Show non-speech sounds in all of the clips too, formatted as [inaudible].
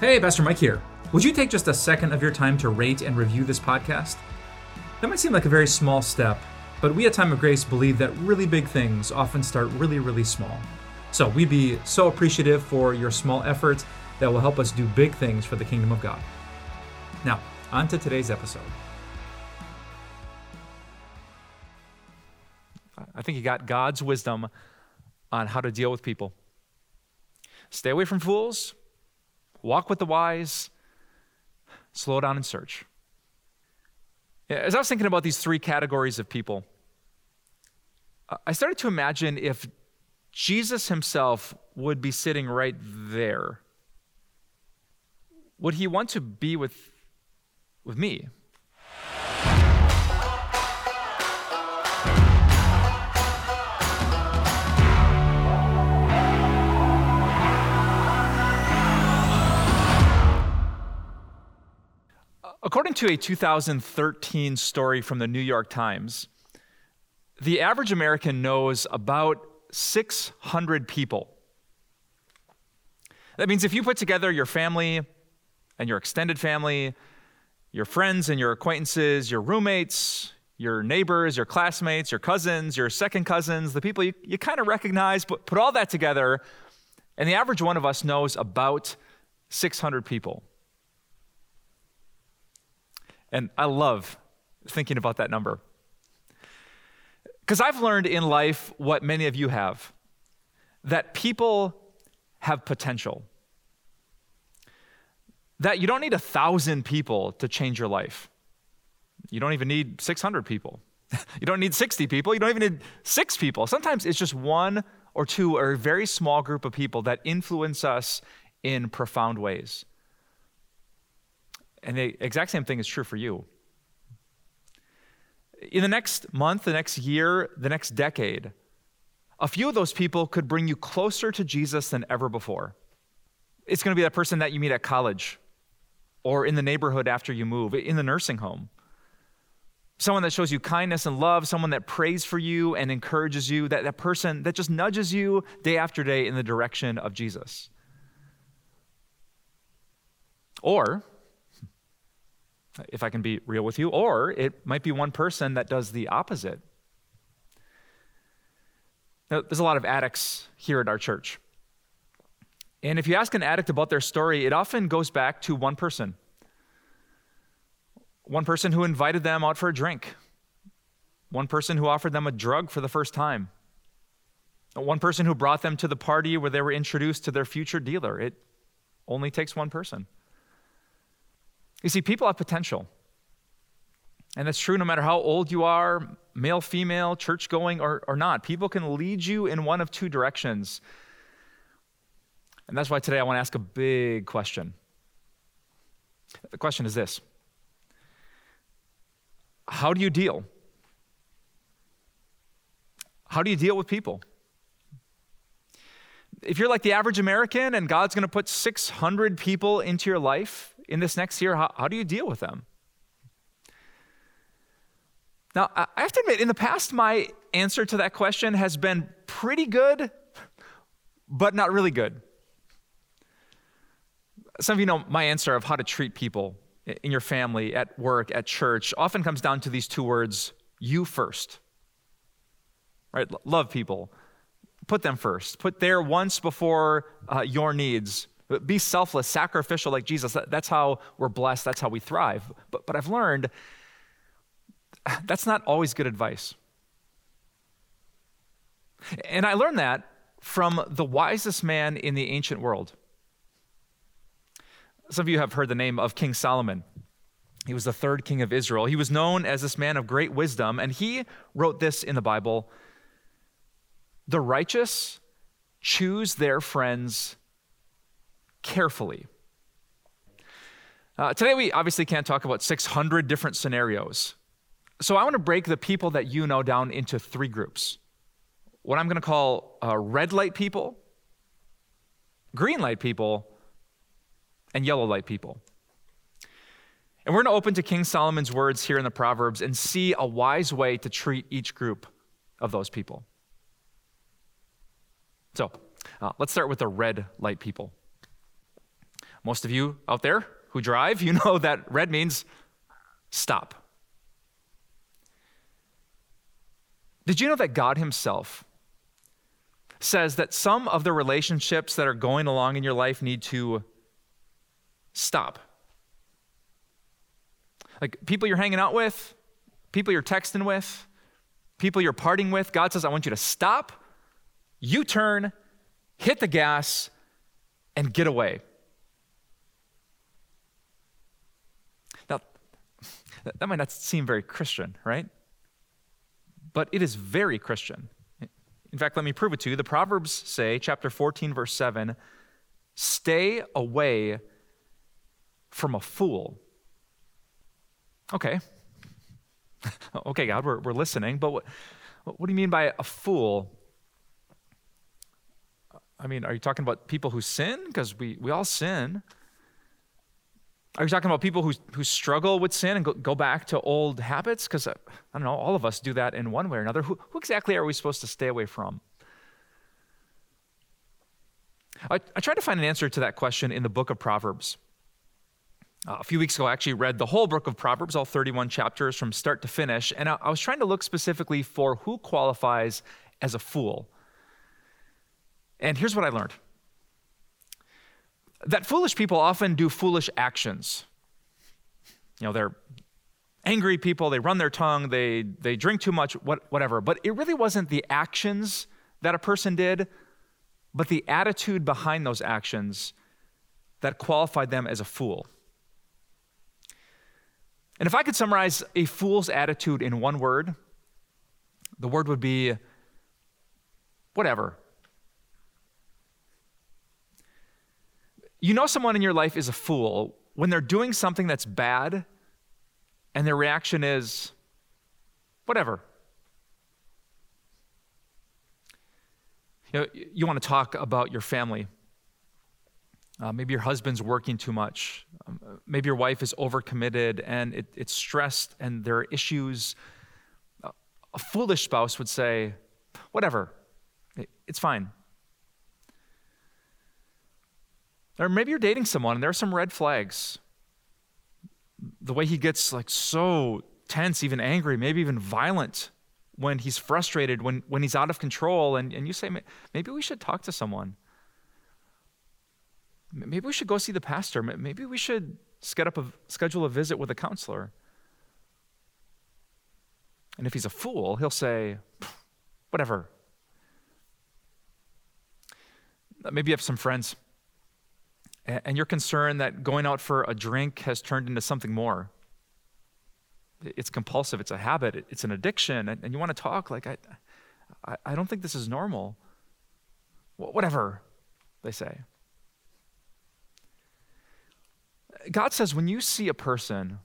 Hey, Pastor Mike here. Would you take just a second of your time to rate and review this podcast? That might seem like a very small step, but we at Time of Grace believe that really big things often start really, really small. So we'd be so appreciative for your small efforts that will help us do big things for the kingdom of God. Now, on to today's episode. I think you got God's wisdom on how to deal with people. Stay away from fools, walk with the wise, slow down and search. As I was thinking about these three categories of people, I started to imagine if Jesus himself would be sitting right there, would he want to be with, with me? To a 2013 story from the New York Times, the average American knows about 600 people. That means if you put together your family and your extended family, your friends and your acquaintances, your roommates, your neighbors, your classmates, your cousins, your second cousins, the people you, you kind of recognize, but put all that together, and the average one of us knows about 600 people. And I love thinking about that number. Because I've learned in life what many of you have that people have potential. That you don't need a thousand people to change your life. You don't even need 600 people. [laughs] you don't need 60 people. You don't even need six people. Sometimes it's just one or two or a very small group of people that influence us in profound ways. And the exact same thing is true for you. In the next month, the next year, the next decade, a few of those people could bring you closer to Jesus than ever before. It's going to be that person that you meet at college or in the neighborhood after you move, in the nursing home. Someone that shows you kindness and love, someone that prays for you and encourages you, that, that person that just nudges you day after day in the direction of Jesus. Or if I can be real with you, or it might be one person that does the opposite. Now, there's a lot of addicts here at our church. And if you ask an addict about their story, it often goes back to one person. One person who invited them out for a drink. One person who offered them a drug for the first time. One person who brought them to the party where they were introduced to their future dealer. It only takes one person. You see, people have potential. And that's true no matter how old you are, male, female, church going, or, or not. People can lead you in one of two directions. And that's why today I want to ask a big question. The question is this How do you deal? How do you deal with people? If you're like the average American and God's going to put 600 people into your life, in this next year, how, how do you deal with them? Now, I have to admit, in the past, my answer to that question has been pretty good, but not really good. Some of you know my answer of how to treat people in your family, at work, at church, often comes down to these two words you first. Right? Love people. Put them first. Put their wants before uh, your needs. Be selfless, sacrificial like Jesus. That's how we're blessed. That's how we thrive. But, but I've learned that's not always good advice. And I learned that from the wisest man in the ancient world. Some of you have heard the name of King Solomon. He was the third king of Israel. He was known as this man of great wisdom, and he wrote this in the Bible The righteous choose their friends carefully. Uh, today, we obviously can't talk about 600 different scenarios. So, I want to break the people that you know down into three groups. What I'm going to call uh, red light people, green light people, and yellow light people. And we're going to open to King Solomon's words here in the Proverbs and see a wise way to treat each group of those people. So, uh, let's start with the red light people. Most of you out there who drive, you [laughs] know that red means stop. Did you know that God Himself says that some of the relationships that are going along in your life need to stop? Like people you're hanging out with, people you're texting with, people you're parting with, God says, I want you to stop, you turn, hit the gas, and get away. Now, that might not seem very Christian, right? But it is very Christian. In fact, let me prove it to you. The Proverbs say, chapter 14, verse 7, stay away from a fool. Okay. [laughs] okay, God, we're, we're listening, but what, what do you mean by a fool? I mean, are you talking about people who sin? Because we, we all sin. Are you talking about people who, who struggle with sin and go, go back to old habits? Because, uh, I don't know, all of us do that in one way or another. Who, who exactly are we supposed to stay away from? I, I tried to find an answer to that question in the book of Proverbs. Uh, a few weeks ago, I actually read the whole book of Proverbs, all 31 chapters from start to finish, and I, I was trying to look specifically for who qualifies as a fool. And here's what I learned that foolish people often do foolish actions. You know, they're angry people, they run their tongue, they, they drink too much, what, whatever. But it really wasn't the actions that a person did, but the attitude behind those actions that qualified them as a fool. And if I could summarize a fool's attitude in one word, the word would be whatever. You know, someone in your life is a fool when they're doing something that's bad and their reaction is, whatever. You, know, you want to talk about your family. Uh, maybe your husband's working too much. Um, maybe your wife is overcommitted and it, it's stressed and there are issues. Uh, a foolish spouse would say, whatever, it, it's fine. Or maybe you're dating someone and there are some red flags. The way he gets like so tense, even angry, maybe even violent when he's frustrated, when, when he's out of control, and, and you say, maybe we should talk to someone. Maybe we should go see the pastor. Maybe we should a, schedule a visit with a counselor. And if he's a fool, he'll say, whatever. Uh, maybe you have some friends and you're concerned that going out for a drink has turned into something more. It's compulsive, it's a habit, it's an addiction, and you want to talk like, I, I don't think this is normal. Whatever, they say. God says when you see a person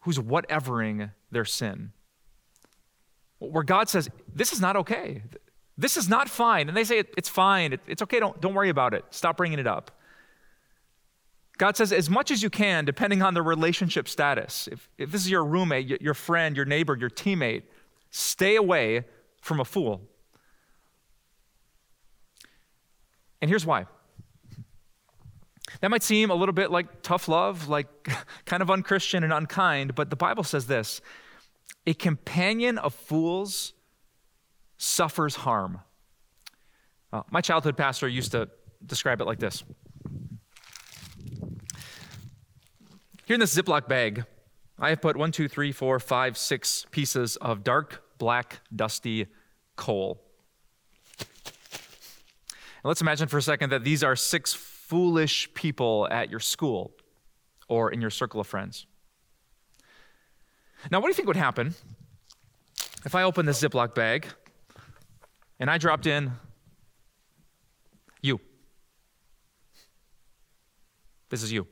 who's whatevering their sin, where God says, this is not okay, this is not fine, and they say, it's fine, it's okay, don't, don't worry about it, stop bringing it up God says, as much as you can, depending on the relationship status. If, if this is your roommate, your friend, your neighbor, your teammate, stay away from a fool. And here's why. That might seem a little bit like tough love, like [laughs] kind of unchristian and unkind, but the Bible says this a companion of fools suffers harm. Uh, my childhood pastor used to describe it like this Here in this Ziploc bag, I have put one, two, three, four, five, six pieces of dark, black, dusty coal. And let's imagine for a second that these are six foolish people at your school or in your circle of friends. Now, what do you think would happen if I opened this Ziploc bag and I dropped in you? This is you.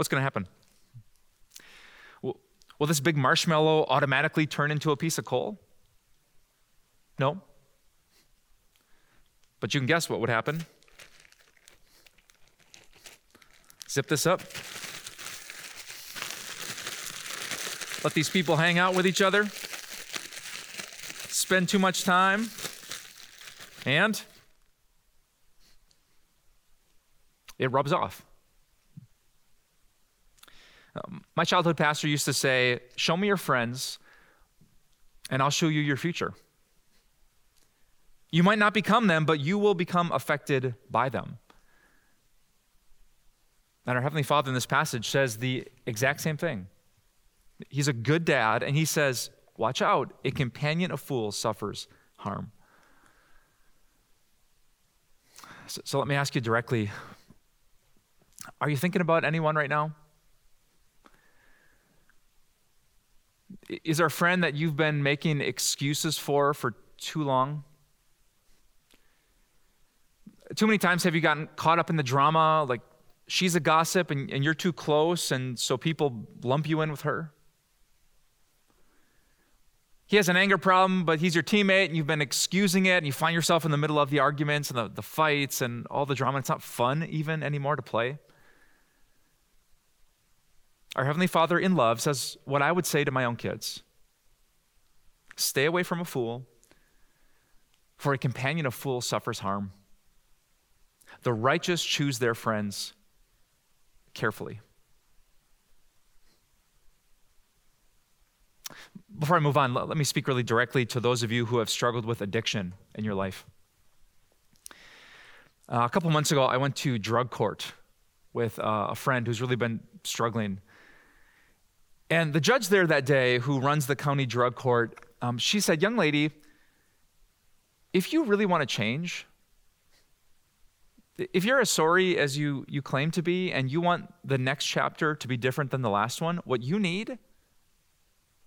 What's going to happen? Will, this big marshmallow automatically turn into a piece of coal? No. But you can guess what would happen. Zip this up. Let these people hang out with each other. Spend too much time. And it rubs off. Um, my childhood pastor used to say, Show me your friends, and I'll show you your future. You might not become them, but you will become affected by them. And our Heavenly Father in this passage says the exact same thing. He's a good dad, and he says, Watch out, a companion of fools suffers harm. So, so let me ask you directly Are you thinking about anyone right now? Is a friend that you've been making excuses for for too long? Too many times have you gotten caught up in the drama, like she's a gossip and, and you're too close, and so people lump you in with her? He has an anger problem, but he's your teammate, and you've been excusing it, and you find yourself in the middle of the arguments and the, the fights and all the drama. It's not fun even anymore to play. Our Heavenly Father in love says what I would say to my own kids stay away from a fool, for a companion of fools suffers harm. The righteous choose their friends carefully. Before I move on, let, me speak really directly to those of you who have struggled with addiction in your life. Uh, a couple months ago, I went to drug court with uh, a friend who's really been struggling. And the judge there that day, who runs the county drug court, um, she said, Young lady, if you really want to change, if you're as sorry as you, you claim to be and you want the next chapter to be different than the last one, what you need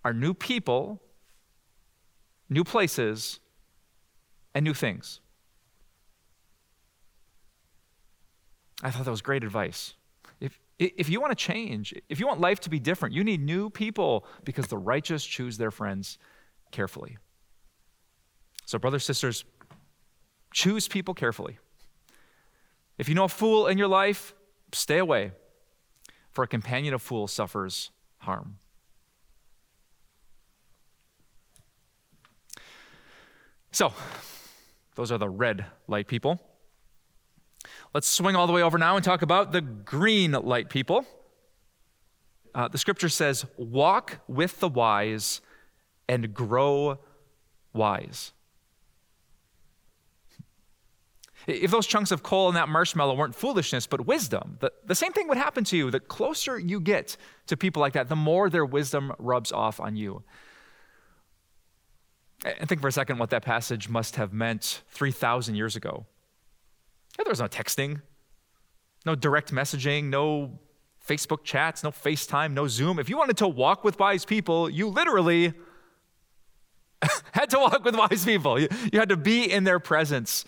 are new people, new places, and new things. I thought that was great advice. If, you want to change, if you want life to be different, you need new people because the righteous choose their friends carefully. So, brothers, sisters, choose people carefully. If you know a fool in your life, stay away, for a companion of fools suffers harm. So, those are the red light people. Let's swing all the way over now and talk about the green light people. Uh, the scripture says, Walk with the wise and grow wise. If those chunks of coal and that marshmallow weren't foolishness, but wisdom, the, the same thing would happen to you. The closer you get to people like that, the more their wisdom rubs off on you. And think for a second what that passage must have meant 3,000 years ago. There was no texting, no direct messaging, no Facebook chats, no FaceTime, no Zoom. If you wanted to walk with wise people, you literally [laughs] had to walk with wise people. You, you had to be in their presence.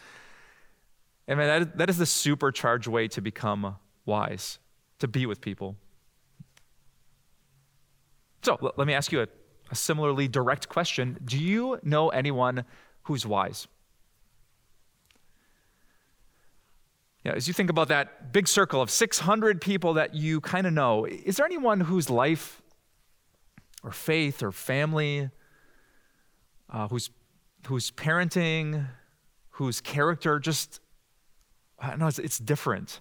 And man, that is, that is the supercharged way to become wise, to be with people. So l- let me ask you a, a similarly direct question Do you know anyone who's wise? Yeah, as you think about that big circle of 600 people that you kind of know, is there anyone whose life or faith or family, uh, whose, whose parenting, whose character just I know it's, it's different.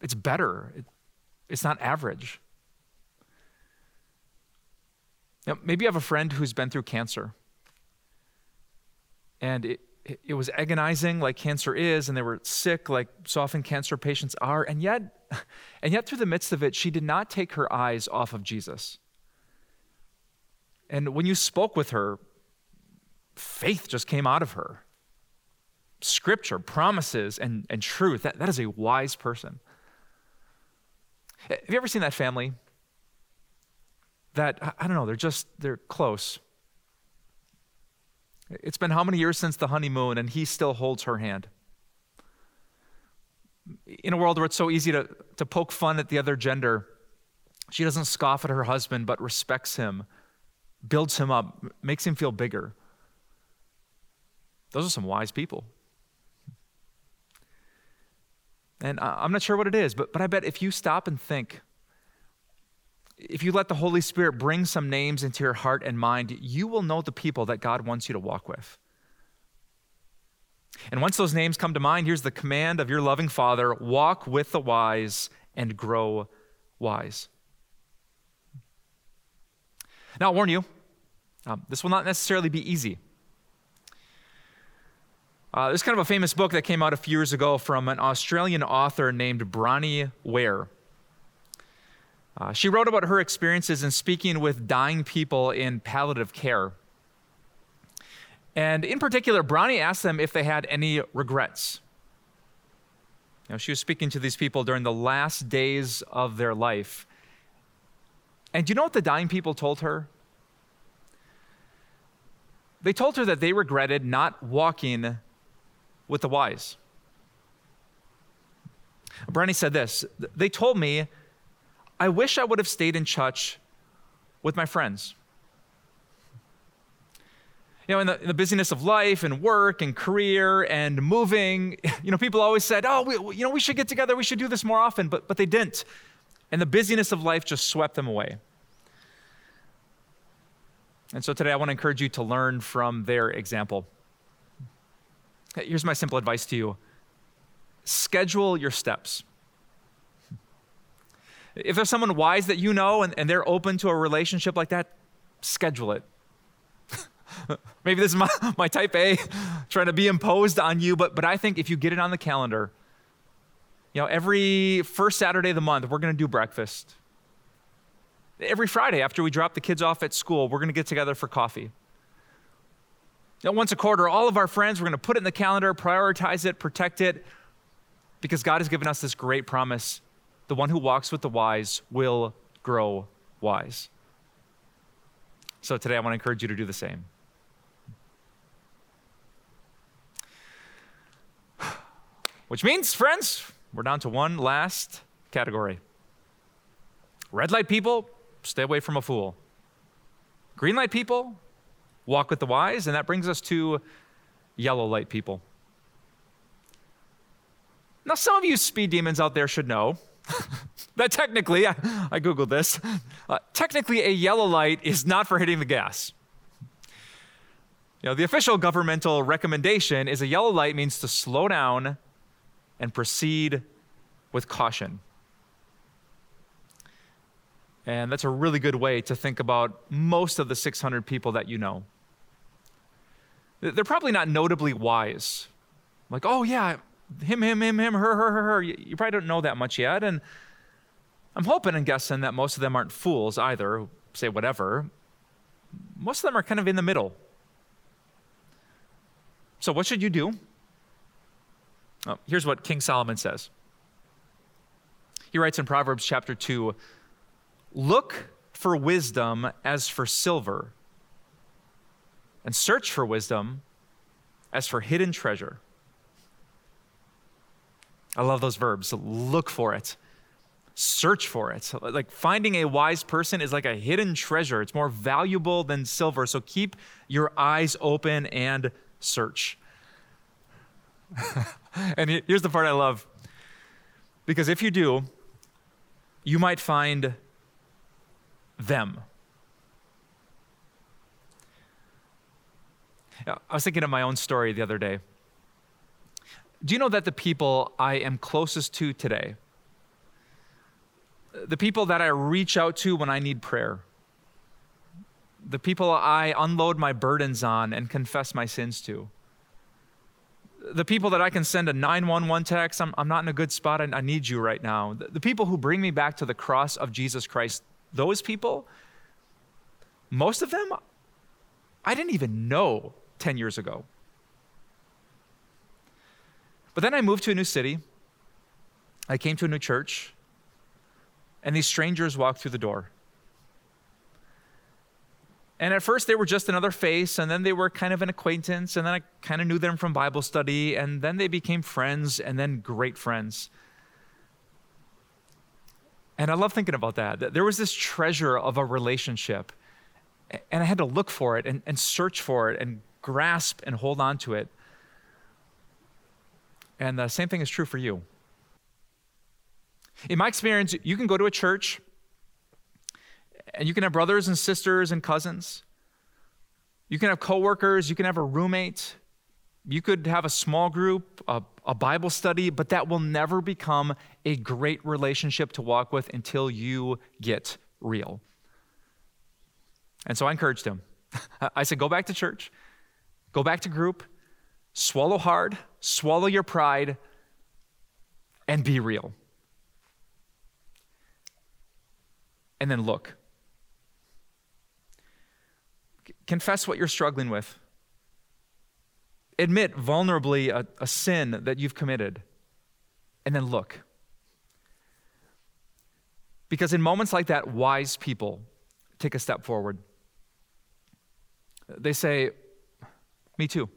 It's better. It, it's not average. Now, maybe you have a friend who's been through cancer. And it, it, was agonizing like cancer is, and they were sick like so often cancer patients are. And yet, [laughs] and yet through the midst of it, she did not take her eyes off of Jesus. And when you spoke with her, faith just came out of her scripture, promises, and, and truth. That, that is a wise person. Have you ever seen that family? That, I don't know, they're just, they're close. It's been how many years since the honeymoon, and he still holds her hand? In a world where it's so easy to, to poke fun at the other gender, she doesn't scoff at her husband, but respects him, builds him up, makes him feel bigger. Those are some wise people. And I'm not sure what it is, but, but I bet if you stop and think, if you let the Holy Spirit bring some names into your heart and mind, you will know the people that God wants you to walk with. And once those names come to mind, here's the command of your loving Father walk with the wise and grow wise. Now, I'll warn you, um, this will not necessarily be easy. Uh, there's kind of a famous book that came out a few years ago from an Australian author named Bronnie Ware. Uh, she wrote about her experiences in speaking with dying people in palliative care. And in particular, Bronnie asked them if they had any regrets. You know, she was speaking to these people during the last days of their life. And you know what the dying people told her? They told her that they regretted not walking with the wise. Bronnie said this They told me, I wish I would have stayed in touch with my friends. You know, in the, in the, busyness of life and work and career and moving, [laughs] you know, people always said, oh, we, you know, we should get together, we should do this more often, but, but they didn't. And the busyness of life just swept them away. And so today I want to encourage you to learn from their example. Here's my simple advice to you schedule your steps. If there's someone wise that you know and, and they're open to a relationship like that, schedule it. [laughs] Maybe this is my, [laughs] my type A trying to be imposed on you, but, but I think if you get it on the calendar, you know, every first Saturday of the month, we're going to do breakfast. Every Friday after we drop the kids off at school, we're going to get together for coffee. Now, once a quarter, all of our friends, we're going to put it in the calendar, prioritize it, protect it, because God has given us this great promise. The one who walks with the wise will grow wise. So today, I want to encourage you to do the same. Which means, friends, we're down to one last category. Red light people, stay away from a fool. Green light people, walk with the wise, and that brings us to yellow light people. Now, some of you speed demons out there should know [laughs] that technically, I, Googled this, uh, technically, a yellow light is not for hitting the gas. You know, the official governmental recommendation is a yellow light means to slow down and proceed with caution. And that's a really good way to think about most of the 600 people that you know. They're probably not notably wise. Like, oh, yeah, him, him, him, him, her, her, her, her. You probably don't know that much yet. And I'm hoping and guessing that most of them aren't fools either, say whatever. Most of them are kind of in the middle. So, what should you do? Oh, here's what King Solomon says. He writes in Proverbs chapter 2 Look for wisdom as for silver, and search for wisdom as for hidden treasure. I love those verbs. Look for it, search for it. Like finding a wise person is like a hidden treasure, it's more valuable than silver. So keep your eyes open and search. [laughs] and here's the part I love because if you do, you might find them. I was thinking of my own story the other day. Do you know that the people I am closest to today, the people that I reach out to when I need prayer, the people I unload my burdens on and confess my sins to, the people that I can send a 911 text, I'm, I'm not in a good spot, I, I need you right now. The, the people who bring me back to the cross of Jesus Christ, those people, most of them, I didn't even know 10 years ago. But then I moved to a new city. I came to a new church, and these strangers walked through the door. And at first, they were just another face, and then they were kind of an acquaintance, and then I kind of knew them from Bible study, and then they became friends, and then great friends. And I love thinking about that. There was this treasure of a relationship, and I had to look for it and, and search for it and grasp and hold on to it. And the same thing is true for you. In my experience, you can go to a church and you can have brothers and sisters and cousins. You can have coworkers, you can have a roommate, You could have a small group, a, a, Bible study, but that will never become a great relationship to walk with until you get real. And so I encouraged him. [laughs] I said, go back to church, go back to group, swallow hard, swallow your pride, and be real. And then look. Confess what you're struggling with admit vulnerably a, a sin that you've committed, and then look. Because in moments like that, wise people take a step forward. They say, Me too.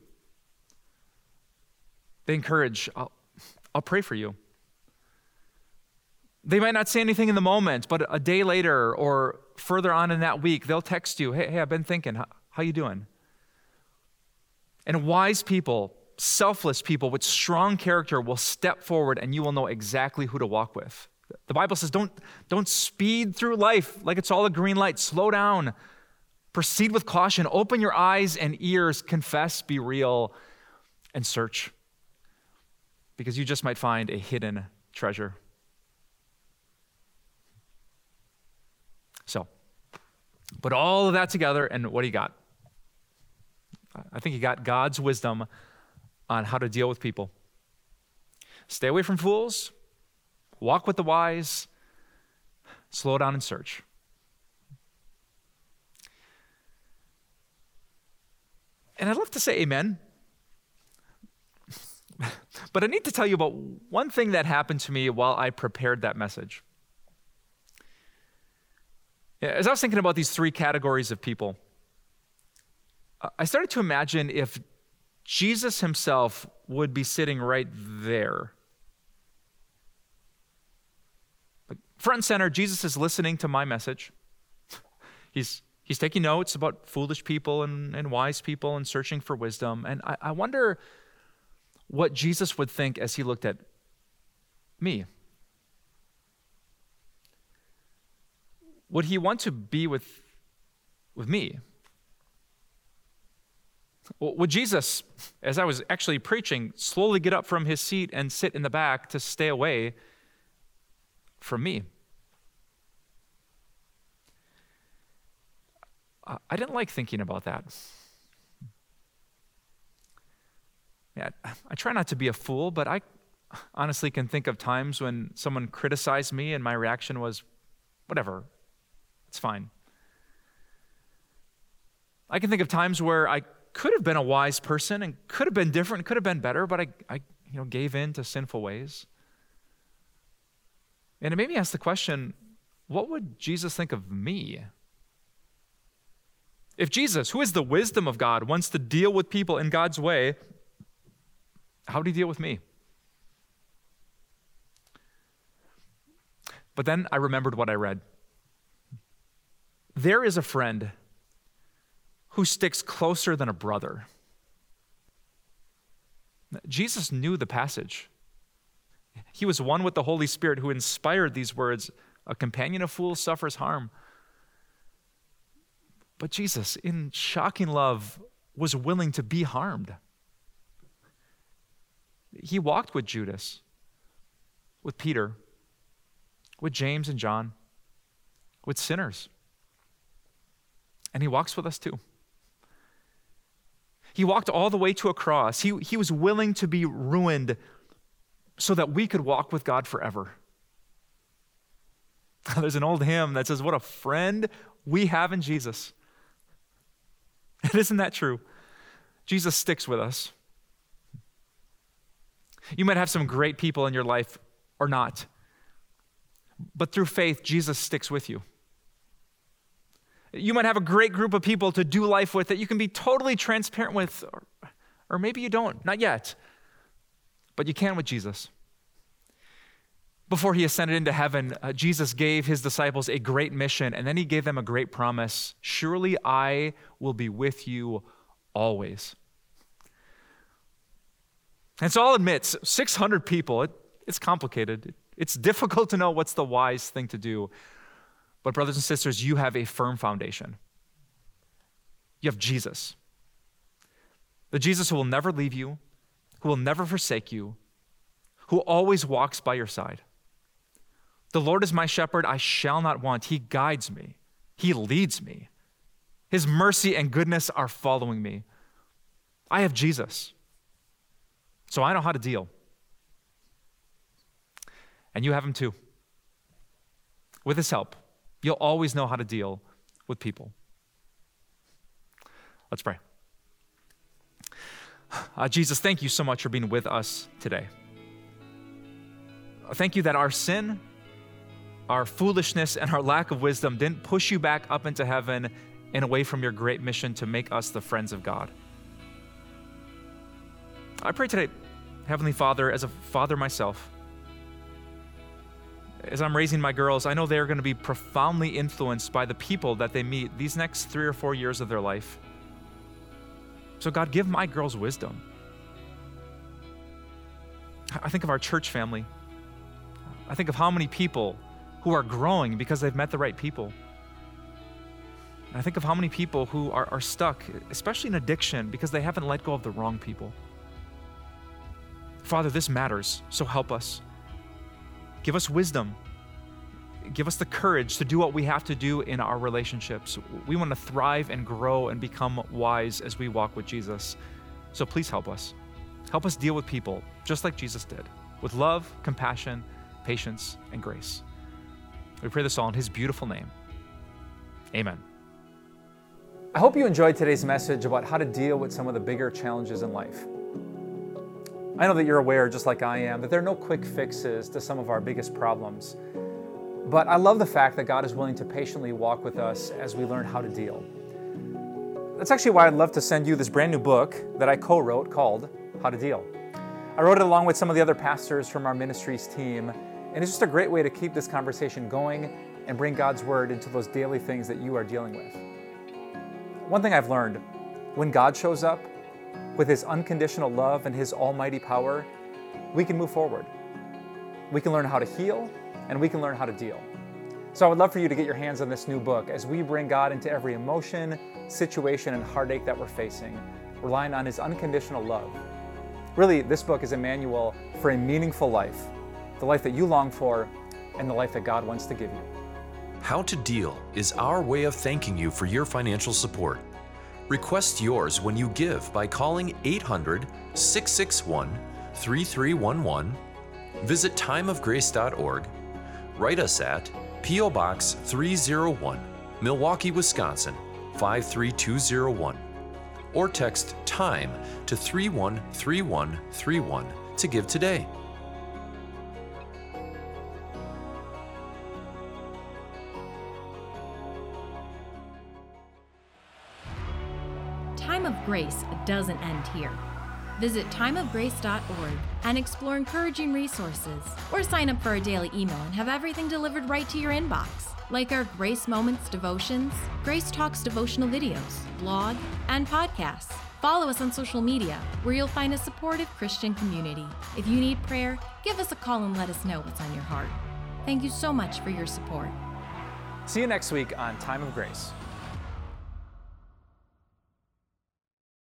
They encourage, I'll, I'll pray for you. They might not say anything in the moment, but a day later or further on in that week, they'll text you, Hey, hey I've been thinking, how, how you doing? And wise people, selfless people with strong character will step forward and you will know exactly who to walk with. The Bible says don't, don't speed through life like it's all a green light. Slow down. Proceed with caution. Open your eyes and ears. Confess, be real, and search. Because you just might find a hidden treasure. So, put all of that together, and what do you got? I think you got God's wisdom on how to deal with people. Stay away from fools, walk with the wise, slow down and search. And I'd love to say amen. [laughs] but I need to tell you about one thing that happened to me while I prepared that message. As I was thinking about these three categories of people, uh, I started to imagine if Jesus himself would be sitting right there. front and center, Jesus is listening to my message. [laughs] He's, he's taking notes about foolish people and, and wise people and searching for wisdom. And I, I wonder what Jesus would think as he looked at me. Would he want to be with, with me? Would Jesus, as I was actually preaching, slowly get up from his seat and sit in the back to stay away from me? I didn't like thinking about that. Yeah, I try not to be a fool, but I honestly can think of times when someone criticized me and my reaction was, whatever, it's fine. I can think of times where I could have been a wise person and could have been different, could have been better, but I, I you know, gave in to sinful ways. And it made me ask the question what would Jesus think of me? If Jesus, who is the wisdom of God, wants to deal with people in God's way, how would he deal with me? But then I remembered what I read. There is a friend who sticks closer than a brother. Jesus knew the passage. He was one with the Holy Spirit who inspired these words A companion of fools suffers harm. But Jesus, in shocking love, was willing to be harmed. He walked with Judas, with Peter, with James and John, with sinners. And he walks with us too. He walked all the way to a cross. He, he was willing to be ruined so that we could walk with God forever. [laughs] There's an old hymn that says, What a friend we have in Jesus. And [laughs] isn't that true? Jesus sticks with us. You might have some great people in your life or not, but through faith, Jesus sticks with you. You might have a great group of people to do life with that you can be totally transparent with, or, or maybe you don't, not yet, but you can with Jesus. Before he ascended into heaven, uh, Jesus gave his disciples a great mission, and then he gave them a great promise Surely I will be with you always. And so I'll admit, 600 people, it, it's complicated. It's difficult to know what's the wise thing to do. But, brothers and sisters, you have a firm foundation. You have Jesus. The Jesus who will never leave you, who will never forsake you, who always walks by your side. The Lord is my shepherd, I shall not want. He guides me, He leads me. His mercy and goodness are following me. I have Jesus, so I know how to deal. And you have them too. With His help, you'll always know how to deal with people. Let's pray. Uh, Jesus, thank you so much for being with us today. Thank you that our sin, our foolishness, and our lack of wisdom didn't push you back up into heaven and away from your great mission to make us the friends of God. I pray today, Heavenly Father, as a father myself, as I'm raising my girls, I know they're going to be profoundly influenced by the people that they meet these next three or four years of their life. So, God, give my girls wisdom. I think of our church family. I think of how many people who are growing because they've met the right people. And I think of how many people who are, are stuck, especially in addiction, because they haven't let go of the wrong people. Father, this matters, so help us. Give us wisdom. Give us the courage to do what we have to do in our relationships. We want to thrive and grow and become wise as we walk with Jesus. So please help us. Help us deal with people just like Jesus did, with love, compassion, patience, and grace. We pray this all in his beautiful name. Amen. I hope you enjoyed today's message about how to deal with some of the bigger challenges in life. I know that you're aware, just like I am, that there are no quick fixes to some of our biggest problems. But I love the fact that God is willing to patiently walk with us as we learn how to deal. That's actually why I'd love to send you this brand new book that I co wrote called How to Deal. I wrote it along with some of the other pastors from our ministries team, and it's just a great way to keep this conversation going and bring God's word into those daily things that you are dealing with. One thing I've learned when God shows up, with His unconditional love and His almighty power, we can move forward. We can learn how to heal and we can learn how to deal. So I would love for you to get your hands on this new book as we bring God into every emotion, situation, and heartache that we're facing, relying on His unconditional love. Really, this book is a manual for a meaningful life, the life that you long for, and the life that God wants to give you. How to Deal is our way of thanking you for your financial support. Request yours when you give by calling 800 661 3311, visit timeofgrace.org, write us at P.O. Box 301, Milwaukee, Wisconsin 53201, or text TIME to 313131 to give today. Grace doesn't end here. Visit timeofgrace.org and explore encouraging resources, or sign up for a daily email and have everything delivered right to your inbox, like our Grace Moments devotions, Grace Talks devotional videos, blog, and podcasts. Follow us on social media, where you'll find a supportive Christian community. If you need prayer, give us a call and let us know what's on your heart. Thank you so much for your support. See you next week on Time of Grace.